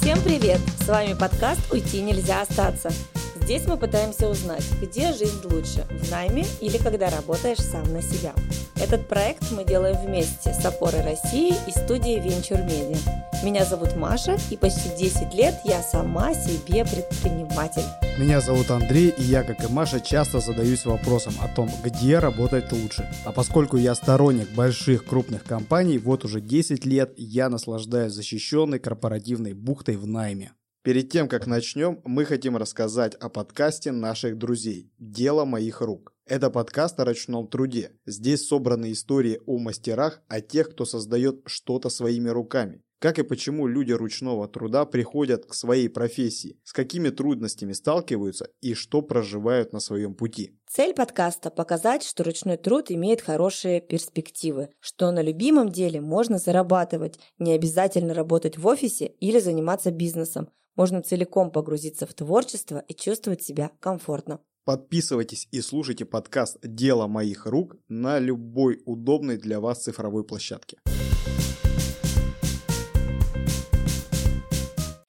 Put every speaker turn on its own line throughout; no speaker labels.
Всем привет! С вами подкаст «Уйти нельзя остаться». Здесь мы пытаемся узнать, где жизнь лучше, в найме или когда работаешь сам на себя. Этот проект мы делаем вместе с опорой России и студией Venture Media. Меня зовут Маша, и почти 10 лет я сама себе предприниматель.
Меня зовут Андрей, и я, как и Маша, часто задаюсь вопросом о том, где работать лучше. А поскольку я сторонник больших крупных компаний, вот уже 10 лет я наслаждаюсь защищенной корпоративной бухтой в найме. Перед тем, как начнем, мы хотим рассказать о подкасте наших друзей «Дело моих рук». Это подкаст о ручном труде. Здесь собраны истории о мастерах, о тех, кто создает что-то своими руками. Как и почему люди ручного труда приходят к своей профессии, с какими трудностями сталкиваются и что проживают на своем пути.
Цель подкаста – показать, что ручной труд имеет хорошие перспективы, что на любимом деле можно зарабатывать, не обязательно работать в офисе или заниматься бизнесом – можно целиком погрузиться в творчество и чувствовать себя комфортно.
Подписывайтесь и слушайте подкаст «Дело моих рук» на любой удобной для вас цифровой площадке.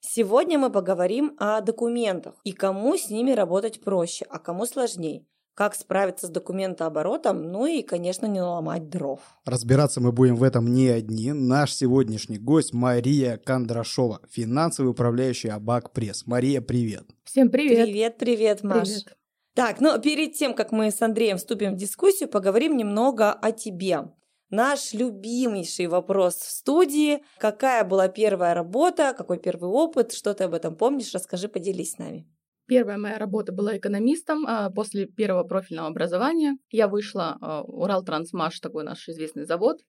Сегодня мы поговорим о документах и кому с ними работать проще, а кому сложнее как справиться с документооборотом, ну и, конечно, не наломать дров.
Разбираться мы будем в этом не одни. Наш сегодняшний гость Мария Кондрашова, финансовый управляющий Абак Пресс. Мария, привет.
Всем привет.
Привет, привет, Маш. Привет. Так, ну перед тем, как мы с Андреем вступим в дискуссию, поговорим немного о тебе. Наш любимейший вопрос в студии. Какая была первая работа, какой первый опыт, что ты об этом помнишь? Расскажи, поделись с нами.
Первая моя работа была экономистом. А после первого профильного образования я вышла, а, Урал Трансмаш, такой наш известный завод,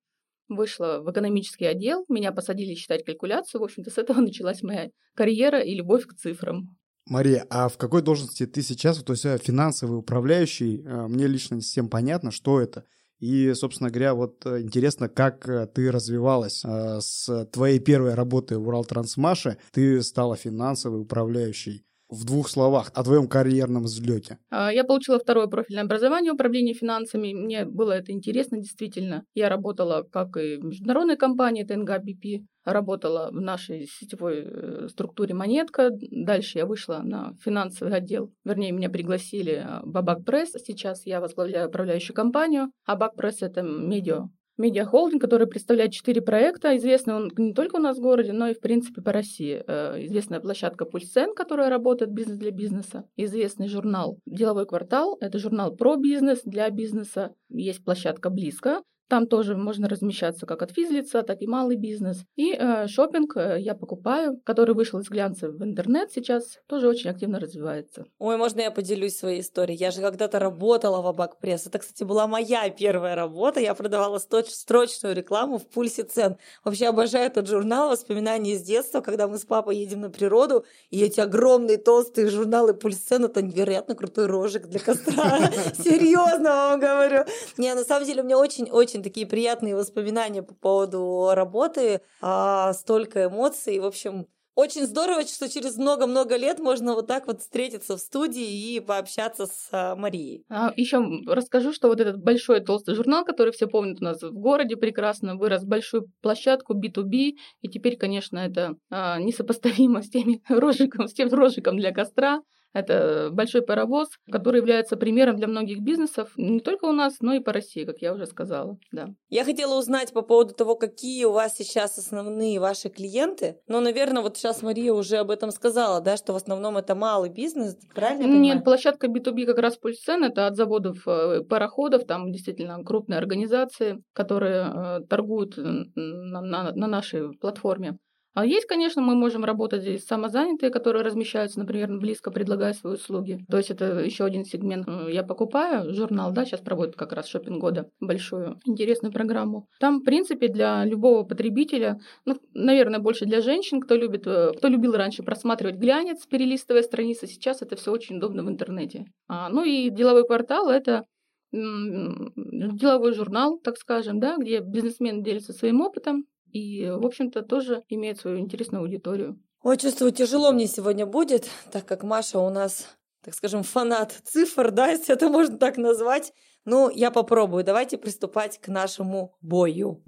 вышла в экономический отдел, меня посадили считать калькуляцию. В общем-то, с этого началась моя карьера и любовь к цифрам.
Мария, а в какой должности ты сейчас? То есть э, финансовый управляющий, э, мне лично не совсем понятно, что это. И, собственно говоря, вот э, интересно, как ты развивалась с твоей первой работы в Уралтрансмаше. Ты стала финансовой управляющей в двух словах о твоем карьерном взлете.
А, я получила второе профильное образование управления финансами. Мне было это интересно, действительно. Я работала как и в международной компании ТНГ БП, работала в нашей сетевой э, структуре «Монетка». Дальше я вышла на финансовый отдел. Вернее, меня пригласили а, в Абак Пресс. Сейчас я возглавляю управляющую компанию. Абак Пресс — это медиа медиахолдинг, который представляет четыре проекта. Известный он не только у нас в городе, но и, в принципе, по России. Э, известная площадка Пульсен, которая работает бизнес для бизнеса. Известный журнал «Деловой квартал». Это журнал про бизнес, для бизнеса. Есть площадка «Близко», там тоже можно размещаться как от физлица, так и малый бизнес. И э, шопинг э, я покупаю, который вышел из глянца в интернет сейчас, тоже очень активно развивается.
Ой, можно я поделюсь своей историей? Я же когда-то работала в Абак Пресс. Это, кстати, была моя первая работа. Я продавала строчную рекламу в пульсе цен. Вообще обожаю этот журнал, воспоминания из детства, когда мы с папой едем на природу, и эти огромные толстые журналы пульс цен, это невероятно крутой рожик для костра. Серьезно вам говорю. Не, на самом деле, мне очень-очень очень такие приятные воспоминания по поводу работы, а, столько эмоций. В общем, очень здорово, что через много-много лет можно вот так вот встретиться в студии и пообщаться с а, Марией.
А, еще расскажу, что вот этот большой толстый журнал, который все помнят у нас в городе прекрасно, вырос большую площадку B2B, и теперь, конечно, это а, несопоставимо с теми рожиком, с тем рожиком для костра, это большой паровоз, который является примером для многих бизнесов, не только у нас, но и по России, как я уже сказала. Да.
Я хотела узнать по поводу того, какие у вас сейчас основные ваши клиенты. Но, наверное, вот сейчас Мария уже об этом сказала, да, что в основном это малый бизнес, правильно я
понимаю? Нет, площадка B2B как раз Пульсен, это от заводов э, пароходов, там действительно крупные организации, которые э, торгуют на, на, на нашей платформе. А есть, конечно, мы можем работать здесь самозанятые, которые размещаются, например, близко предлагая свои услуги. То есть это еще один сегмент. Я покупаю журнал, да, сейчас проводят как раз шопинг года, большую интересную программу. Там, в принципе, для любого потребителя, ну, наверное, больше для женщин, кто любит, э, кто любил раньше просматривать глянец, перелистывая страницы, сейчас это все очень удобно в интернете. А, ну и деловой квартал это деловой журнал, так скажем, да, где бизнесмен делится своим опытом, и, в общем-то, тоже имеет свою интересную аудиторию.
Ой, чувствую, тяжело мне сегодня будет, так как Маша у нас, так скажем, фанат цифр, да, если это можно так назвать. Ну, я попробую. Давайте приступать к нашему бою.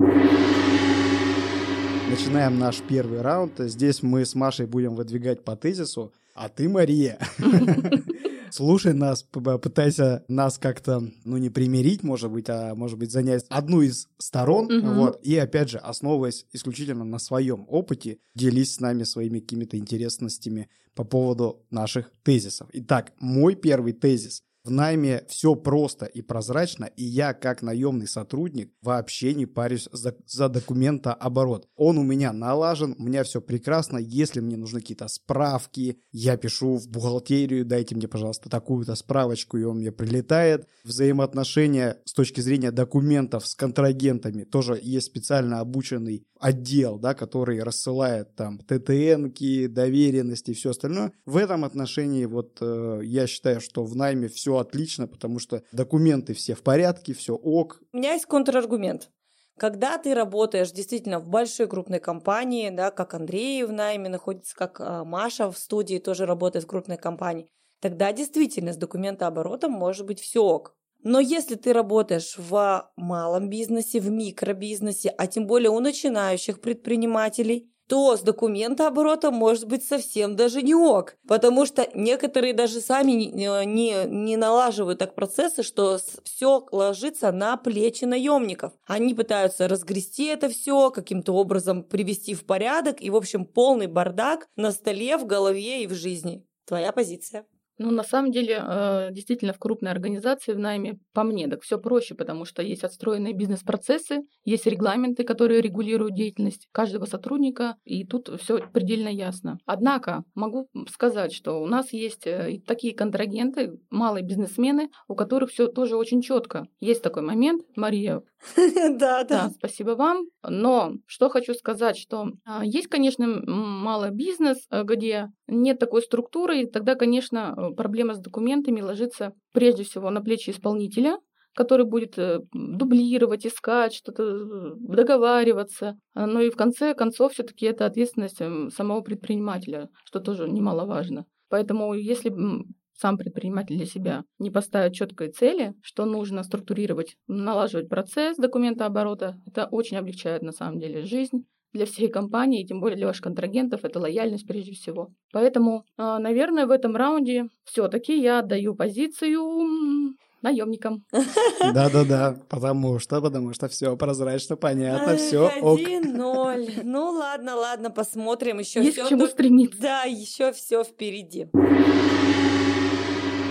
начинаем наш первый раунд. Здесь мы с Машей будем выдвигать по тезису, а ты, Мария, слушай нас, пытайся нас как-то, ну, не примирить, может быть, а может быть, занять одну из сторон, угу. вот, и, опять же, основываясь исключительно на своем опыте, делись с нами своими какими-то интересностями по поводу наших тезисов. Итак, мой первый тезис. В найме все просто и прозрачно, и я, как наемный сотрудник, вообще не парюсь за, за документооборот. Он у меня налажен, у меня все прекрасно. Если мне нужны какие-то справки, я пишу в бухгалтерию, дайте мне, пожалуйста, такую-то справочку, и он мне прилетает. Взаимоотношения с точки зрения документов с контрагентами тоже есть специально обученный отдел, да, который рассылает там ТТНки, доверенности и все остальное. В этом отношении вот э, я считаю, что в найме все отлично, потому что документы все в порядке, все ок.
У меня есть контраргумент. Когда ты работаешь действительно в большой крупной компании, да, как Андрей в найме находится, как э, Маша в студии тоже работает в крупной компании, тогда действительно с документооборотом может быть все ок. Но если ты работаешь в малом бизнесе, в микробизнесе, а тем более у начинающих предпринимателей, то с документооборотом может быть совсем даже не ок. Потому что некоторые даже сами не, не, не налаживают так процессы, что все ложится на плечи наемников. Они пытаются разгрести это все, каким-то образом привести в порядок, и, в общем, полный бардак на столе, в голове и в жизни. Твоя позиция.
Ну, на самом деле, э, действительно, в крупной организации в найме, по мне, так все проще, потому что есть отстроенные бизнес-процессы, есть регламенты, которые регулируют деятельность каждого сотрудника, и тут все предельно ясно. Однако, могу сказать, что у нас есть э, такие контрагенты, малые бизнесмены, у которых все тоже очень четко. Есть такой момент, Мария.
Да, да.
Спасибо вам. Но что хочу сказать, что а, есть, конечно, малый бизнес, э, где нет такой структуры, и тогда, конечно, проблема с документами ложится прежде всего на плечи исполнителя, который будет э, дублировать, искать, что-то э, договариваться. А, но и в конце концов все-таки это ответственность эм, самого предпринимателя, что тоже немаловажно. Поэтому если сам предприниматель для себя не поставит четкой цели, что нужно структурировать, налаживать процесс документооборота, это очень облегчает на самом деле жизнь для всей компании, тем более для ваших контрагентов, это лояльность прежде всего. Поэтому, а, наверное, в этом раунде все-таки я отдаю позицию наемникам.
Да-да-да, потому что, потому что все прозрачно, понятно, все.
Один ноль. Ну ладно, ладно, посмотрим еще.
Есть к чему стремиться.
Да, еще все впереди.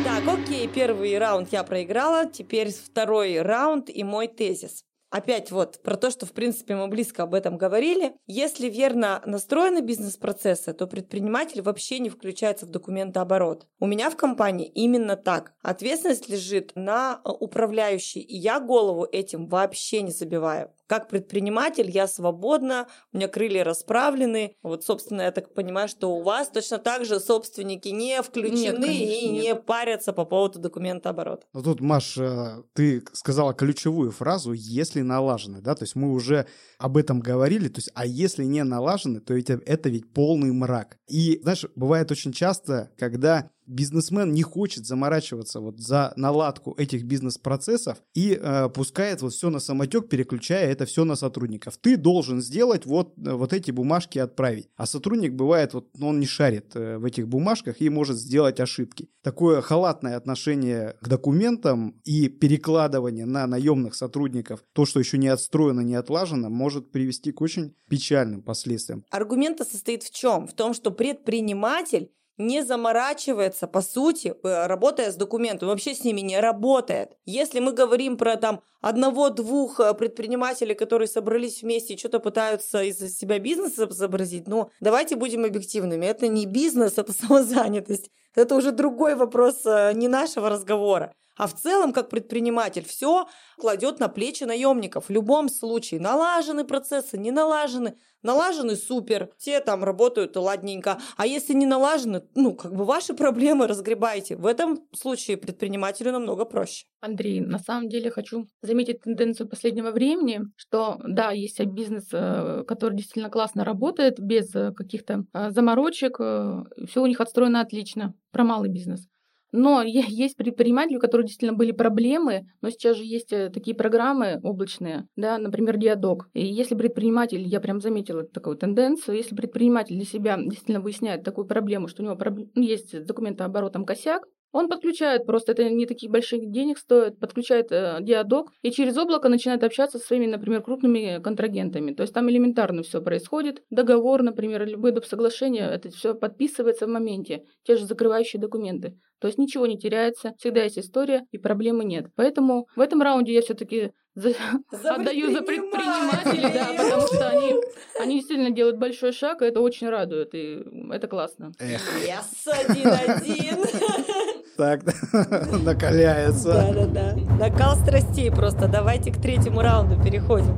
Так, окей, первый раунд я проиграла, теперь второй раунд и мой тезис. Опять вот про то, что, в принципе, мы близко об этом говорили. Если верно настроены бизнес-процессы, то предприниматель вообще не включается в документооборот. У меня в компании именно так. Ответственность лежит на э, управляющей, и я голову этим вообще не забиваю. Как предприниматель я свободна, у меня крылья расправлены. Вот, собственно, я так понимаю, что у вас точно так же собственники не включены нет, и нет. не парятся по поводу документа оборота.
Ну тут, Маш, э, ты сказала ключевую фразу «если налажены», да, то есть мы уже об этом говорили, то есть, а если не налажены, то это, это ведь полный мрак. И, знаешь, бывает очень часто, когда бизнесмен не хочет заморачиваться вот за наладку этих бизнес-процессов и э, пускает вот все на самотек, переключая это все на сотрудников. Ты должен сделать вот, вот эти бумажки отправить. А сотрудник бывает, вот ну, он не шарит э, в этих бумажках и может сделать ошибки. Такое халатное отношение к документам и перекладывание на наемных сотрудников, то, что еще не отстроено, не отлажено, может привести к очень печальным последствиям.
Аргумент состоит в чем? В том, что предприниматель не заморачивается, по сути, э, работая с документами, вообще с ними не работает. Если мы говорим про там одного-двух э, предпринимателей, которые собрались вместе и что-то пытаются из себя бизнес изобразить, ну, давайте будем объективными. Это не бизнес, это самозанятость. Это уже другой вопрос э, не нашего разговора. А в целом, как предприниматель, все кладет на плечи наемников. В любом случае, налажены процессы, не налажены. Налажены супер, все там работают ладненько. А если не налажены, ну, как бы ваши проблемы разгребайте. В этом случае предпринимателю намного проще.
Андрей, на самом деле хочу заметить тенденцию последнего времени, что да, есть бизнес, э, который действительно классно работает, без э, каких-то э, заморочек, все у них отстроено отлично, про малый бизнес. Но есть предприниматели, у которых действительно были проблемы, но сейчас же есть э, такие программы облачные, да, например, Диадок. И если предприниматель, я прям заметила такую тенденцию, если предприниматель для себя действительно выясняет такую проблему, что у него ну, есть документооборотом косяк, он подключает, просто это не таких больших денег стоит, подключает э, диадок и через облако начинает общаться со своими, например, крупными контрагентами. То есть там элементарно все происходит. Договор, например, любые доп. соглашения, это все подписывается в моменте. Те же закрывающие документы. То есть ничего не теряется, всегда есть история и проблемы нет. Поэтому в этом раунде я все-таки за... отдаю за предпринимателей, да, потому что они, они действительно делают большой шаг, и это очень радует, и это классно.
Эх. Yes, один-один.
Так, накаляется.
Да-да-да. Накал страстей просто. Давайте к третьему раунду переходим.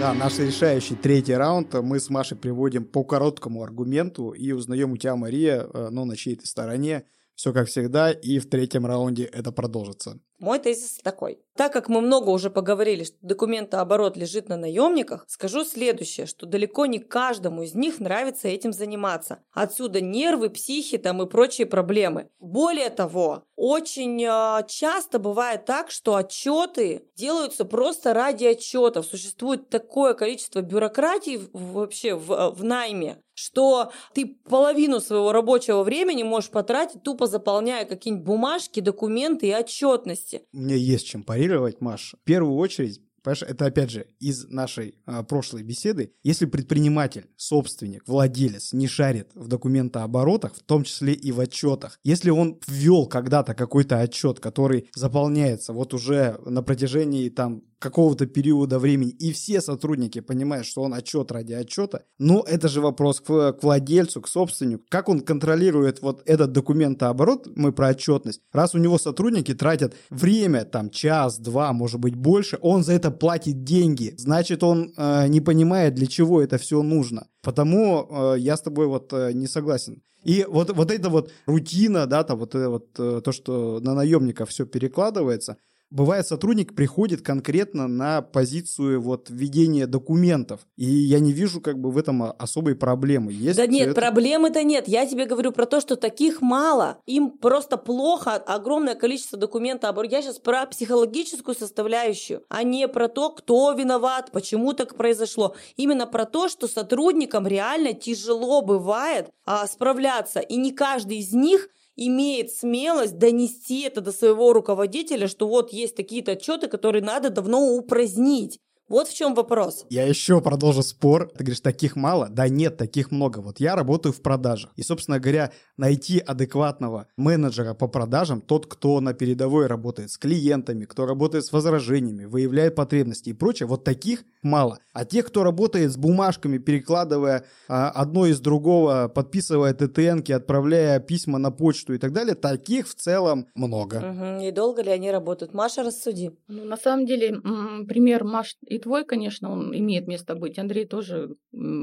Да, наш решающий третий раунд мы с Машей приводим по короткому аргументу и узнаем у тебя, Мария, э, ну, на чьей-то стороне. Все как всегда, и в третьем раунде это продолжится.
Мой тезис такой. Так как мы много уже поговорили, что документооборот лежит на наемниках, скажу следующее, что далеко не каждому из них нравится этим заниматься. Отсюда нервы, психи там и прочие проблемы. Более того, очень э, часто бывает так, что отчеты делаются просто ради отчетов. Существует такое количество бюрократии вообще в, в найме, что ты половину своего рабочего времени можешь потратить, тупо заполняя какие-нибудь бумажки, документы и отчетность
месте. Мне есть чем парировать, Маш. В первую очередь, Понимаешь, это опять же из нашей а, прошлой беседы. Если предприниматель, собственник, владелец не шарит в документооборотах, в том числе и в отчетах, если он ввел когда-то какой-то отчет, который заполняется вот уже на протяжении там какого-то периода времени, и все сотрудники понимают, что он отчет ради отчета, но это же вопрос к, к владельцу, к собственнику. Как он контролирует вот этот документооборот, мы про отчетность, раз у него сотрудники тратят время, там, час, два, может быть, больше, он за это платит деньги, значит, он э, не понимает, для чего это все нужно. Потому э, я с тобой вот э, не согласен. И вот, вот эта вот рутина, да, то, вот, э, вот э, то, что на наемников все перекладывается – Бывает, сотрудник приходит конкретно на позицию вот введения документов, и я не вижу как бы в этом особой проблемы.
Есть да нет, это... проблемы-то нет. Я тебе говорю про то, что таких мало. Им просто плохо, огромное количество документов. Я сейчас про психологическую составляющую, а не про то, кто виноват, почему так произошло. Именно про то, что сотрудникам реально тяжело бывает а, справляться, и не каждый из них – имеет смелость донести это до своего руководителя, что вот есть такие-то отчеты, которые надо давно упразднить. Вот в чем вопрос.
Я еще продолжу спор. Ты говоришь, таких мало? Да нет, таких много. Вот я работаю в продажах. И, собственно говоря, найти адекватного менеджера по продажам, тот, кто на передовой работает с клиентами, кто работает с возражениями, выявляет потребности и прочее, вот таких мало. А тех, кто работает с бумажками, перекладывая а, одно из другого, подписывая ТТНки, отправляя письма на почту и так далее, таких в целом много.
Угу. И долго ли они работают? Маша, рассуди.
Ну, на самом деле, пример Маш и твой, конечно, он имеет место быть. Андрей тоже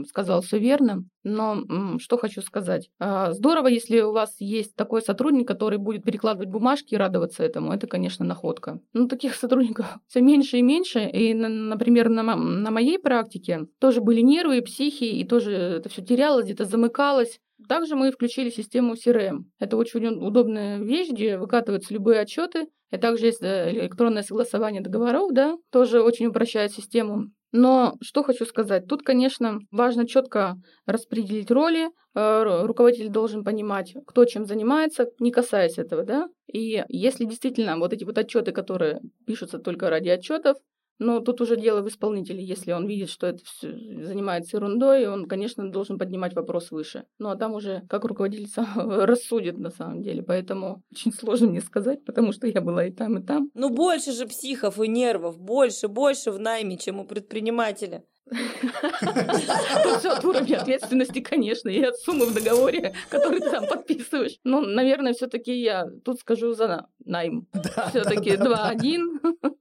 сказал все верно. Но что хочу сказать. А, здорово, если у вас есть такой сотрудник, который будет перекладывать бумажки и радоваться этому. Это, конечно, находка. Ну, таких сотрудников все меньше и меньше. И, например, на, на моей практике тоже были нервы, психи, и тоже это все терялось, где-то замыкалось. Также мы включили систему CRM. Это очень удобная вещь, где выкатываются любые отчеты. И также есть электронное согласование договоров, да, тоже очень упрощает систему. Но что хочу сказать, тут, конечно, важно четко распределить роли. Э, руководитель должен понимать, кто чем занимается, не касаясь этого, да. И если действительно вот эти вот отчеты, которые пишутся только ради отчетов, но тут уже дело в исполнителе. Если он видит, что это все занимается ерундой, он, конечно, должен поднимать вопрос выше. Ну а там уже как руководитель сам рассудит на самом деле. Поэтому очень сложно мне сказать, потому что я была и там, и там.
Ну больше же психов и нервов, больше, больше в найме, чем у предпринимателя.
Тут все от уровня ответственности, конечно, и от суммы в договоре, который ты там подписываешь. Ну, наверное, все-таки я тут скажу за найм. Все-таки 2-1.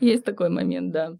Есть такой момент, да.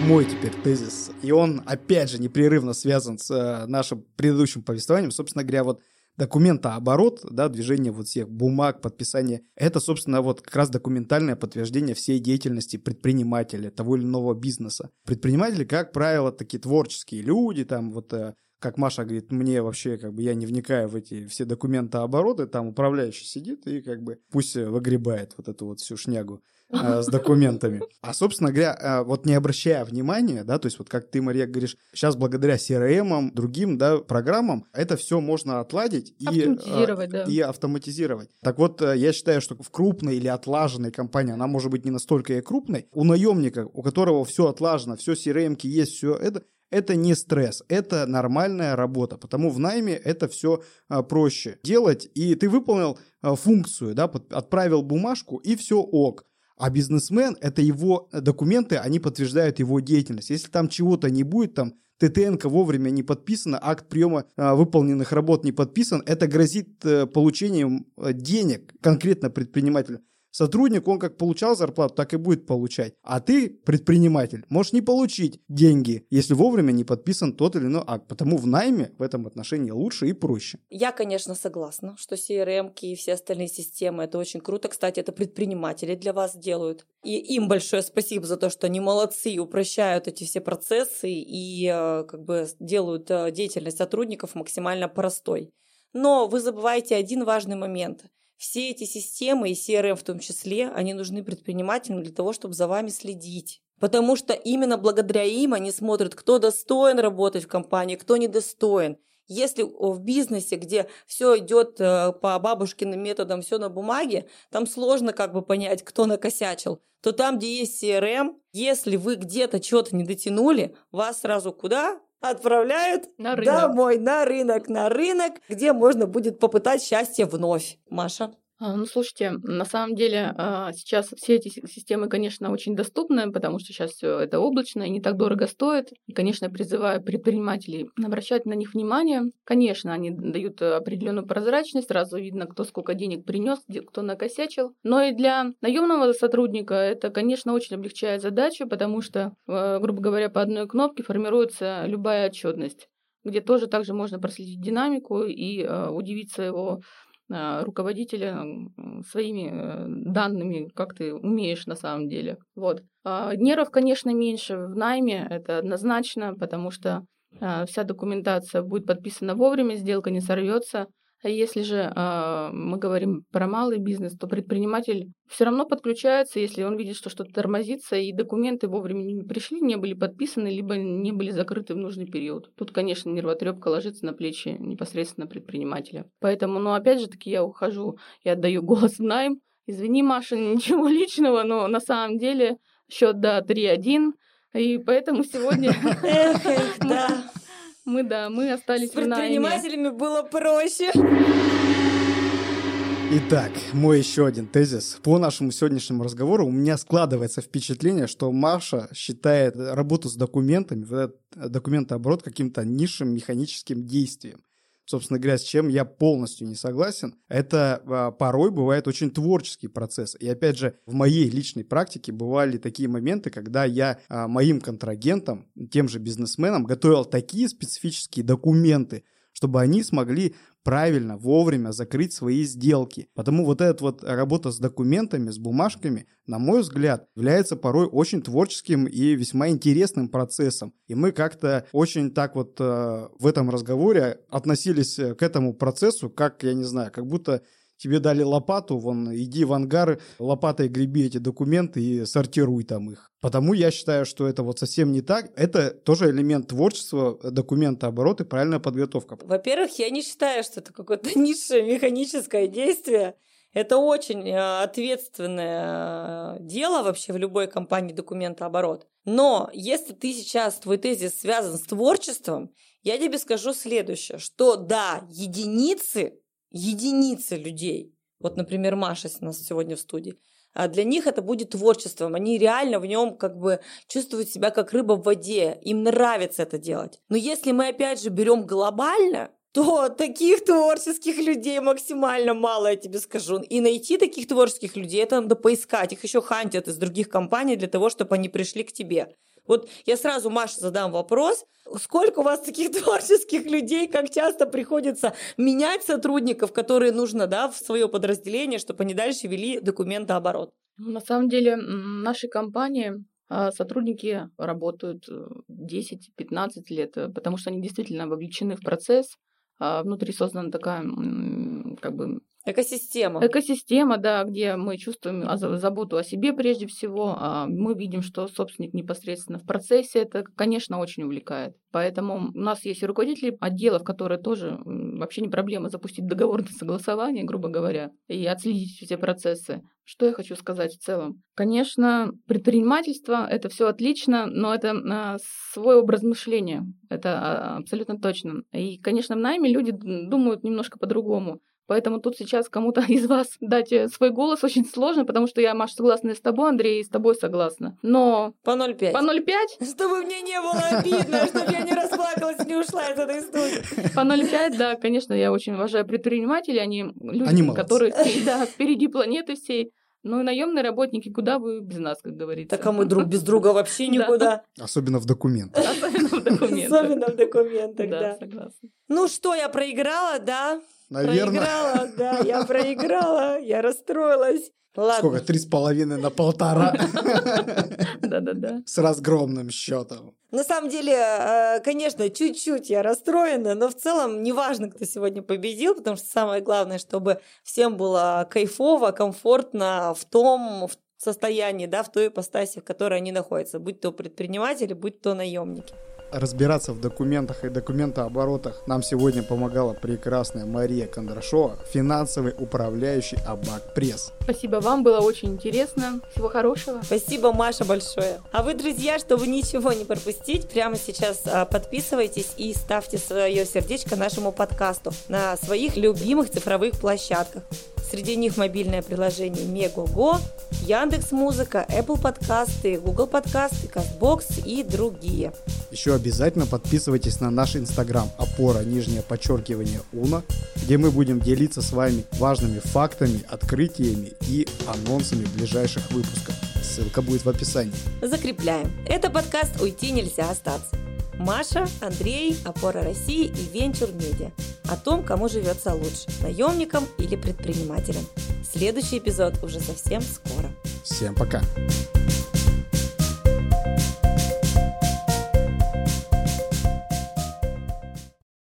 Мой теперь тезис. И он, опять же, непрерывно связан с э, нашим предыдущим повествованием. Собственно говоря, вот документооборот, да, движение вот всех бумаг, подписание, это, собственно, вот как раз документальное подтверждение всей деятельности предпринимателя, того или иного бизнеса. Предприниматели, как правило, такие творческие люди, там вот э, как Маша говорит, мне вообще, как бы, я не вникаю в эти все документы обороты, там управляющий сидит и, как бы, пусть выгребает вот эту вот всю шнягу э, с документами. А, собственно говоря, э, вот не обращая внимания, да, то есть вот как ты, Мария, говоришь, сейчас благодаря CRM, другим, да, программам, это все можно отладить и автоматизировать, э, да. и автоматизировать. Так вот, э, я считаю, что в крупной или отлаженной компании, она может быть не настолько и крупной, у наемника, у которого все отлажено, все CRM есть, все это, это не стресс, это нормальная работа, потому в найме это все а, проще делать, и ты выполнил а, функцию, да, под, отправил бумажку, и все ок. А бизнесмен, это его документы, они подтверждают его деятельность. Если там чего-то не будет, там ТТНК вовремя не подписано, акт приема а, выполненных работ не подписан, это грозит а, получением а, денег конкретно предпринимателю. Сотрудник, он как получал зарплату, так и будет получать. А ты, предприниматель, можешь не получить деньги, если вовремя не подписан тот или иной акт. Потому в найме в этом отношении лучше и проще.
Я, конечно, согласна, что CRM и все остальные системы это очень круто. Кстати, это предприниматели для вас делают. И им большое спасибо за то, что они молодцы упрощают эти все процессы и э, как бы делают э, деятельность сотрудников максимально простой. Но вы забываете один важный момент – все эти системы, и CRM в том числе, они нужны предпринимателям для того, чтобы за вами следить. Потому что именно благодаря им они смотрят, кто достоин работать в компании, кто недостоин. Если в бизнесе, где все идет э, по бабушкиным методам, все на бумаге, там сложно как бы понять, кто накосячил, то там, где есть CRM, если вы где-то что-то не дотянули, вас сразу куда? Отправляют на рынок. домой, на рынок, на рынок, где можно будет попытать счастье вновь. Маша?
А, ну, слушайте, на самом деле а, сейчас все эти системы, конечно, очень доступны, потому что сейчас все это облачно и не так дорого стоит. И, конечно, призываю предпринимателей обращать на них внимание. Конечно, они дают определенную прозрачность, сразу видно, кто сколько денег принес, кто накосячил. Но и для наемного сотрудника это, конечно, очень облегчает задачу, потому что, а, грубо говоря, по одной кнопке формируется любая отчетность где тоже также можно проследить динамику и удивить своего а, руководителя своими э, данными, как ты умеешь на самом деле. Вот. А, нервов, конечно, меньше в найме, это однозначно, потому что а, вся документация будет подписана вовремя, сделка не сорвется, а если же э, мы говорим про малый бизнес, то предприниматель все равно подключается, если он видит, что что-то тормозится, и документы вовремя не пришли, не были подписаны, либо не были закрыты в нужный период. Тут, конечно, нервотрепка ложится на плечи непосредственно предпринимателя. Поэтому, ну, опять же таки, я ухожу и отдаю голос в найм. Извини, Маша, ничего личного, но на самом деле счет до 3-1, и поэтому сегодня...
Эх, да.
Мы, да, мы остались С
предпринимателями было проще.
Итак, мой еще один тезис. По нашему сегодняшнему разговору у меня складывается впечатление, что Маша считает работу с документами, документооборот каким-то низшим механическим действием собственно говоря, с чем я полностью не согласен, это а, порой бывает очень творческий процесс. И опять же, в моей личной практике бывали такие моменты, когда я а, моим контрагентам, тем же бизнесменам, готовил такие специфические документы, чтобы они смогли правильно, вовремя закрыть свои сделки. Потому вот эта вот работа с документами, с бумажками, на мой взгляд, является порой очень творческим и весьма интересным процессом. И мы как-то очень так вот э, в этом разговоре относились к этому процессу, как, я не знаю, как будто тебе дали лопату, вон, иди в ангар, лопатой греби эти документы и сортируй там их. Потому я считаю, что это вот совсем не так. Это тоже элемент творчества, документа оборот и правильная подготовка.
Во-первых, я не считаю, что это какое-то низшее механическое действие. Это очень э, ответственное э, дело вообще в любой компании документооборот. Но если ты сейчас, твой тезис связан с творчеством, я тебе скажу следующее, что да, единицы единицы людей. Вот, например, Маша у нас сегодня в студии. А для них это будет творчеством. Они реально в нем как бы чувствуют себя как рыба в воде. Им нравится это делать. Но если мы опять же берем глобально, то таких творческих людей максимально мало, я тебе скажу. И найти таких творческих людей, это надо поискать. Их еще хантят из других компаний для того, чтобы они пришли к тебе. Вот я сразу Маше задам вопрос, сколько у вас таких творческих людей, как часто приходится менять сотрудников, которые нужно да, в свое подразделение, чтобы они дальше вели документооборот?
На самом деле, в нашей компании а, сотрудники работают 10-15 10-15 лет, э, потому что они действительно вовлечены в процесс, а внутри создана такая как бы
Экосистема.
Экосистема, да, где мы чувствуем заботу о себе прежде всего, а мы видим, что собственник непосредственно в процессе, это, конечно, очень увлекает. Поэтому у нас есть и руководители отделов, которые тоже вообще не проблема запустить договорное согласование, грубо говоря, и отследить все процессы. Что я хочу сказать в целом? Конечно, предпринимательство — это все отлично, но это а, свой образ мышления. Это а, абсолютно точно. И, конечно, в найме люди думают немножко по-другому. Поэтому тут сейчас кому-то из вас дать э, свой голос очень сложно, потому что я, Маша, согласна и с тобой, Андрей, и с тобой согласна. Но...
По 0,5.
По 0,5?
Чтобы мне не было обидно, чтобы я не расплакалась, не ушла из этой студии.
По 0,5, да, конечно, я очень уважаю предпринимателей, они люди,
они
которые да, впереди планеты всей. Ну и наемные работники, куда вы без нас, как говорится.
Так а мы друг без друга вообще никуда.
Особенно в документах.
Особенно в документах.
Особенно в документах, да.
согласна.
Ну что, я проиграла, да?
Наверное.
Проиграла, да, я проиграла, я расстроилась. Ладно.
Сколько? Три с половиной на полтора.
Да-да-да.
С разгромным счетом.
На самом деле, э, конечно, чуть-чуть я расстроена, но в целом неважно, кто сегодня победил, потому что самое главное, чтобы всем было кайфово, комфортно в том состоянии, да, в той ипостаси, в которой они находятся, будь то предприниматели, будь то наемники
разбираться в документах и документооборотах нам сегодня помогала прекрасная Мария Кондрашова, финансовый управляющий Абак Пресс.
Спасибо вам, было очень интересно. Всего хорошего.
Спасибо, Маша, большое. А вы, друзья, чтобы ничего не пропустить, прямо сейчас а, подписывайтесь и ставьте свое сердечко нашему подкасту на своих любимых цифровых площадках. Среди них мобильное приложение Мегаго, Яндекс Музыка, Apple подкасты, Google подкасты, Castbox и другие.
Еще обязательно подписывайтесь на наш инстаграм опора нижнее подчеркивание уна, где мы будем делиться с вами важными фактами, открытиями и анонсами ближайших выпусков. Ссылка будет в описании.
Закрепляем. Это подкаст «Уйти нельзя остаться». Маша, Андрей, Опора России и Венчур Медиа. О том, кому живется лучше – наемникам или предпринимателям. Следующий эпизод уже совсем скоро.
Всем пока!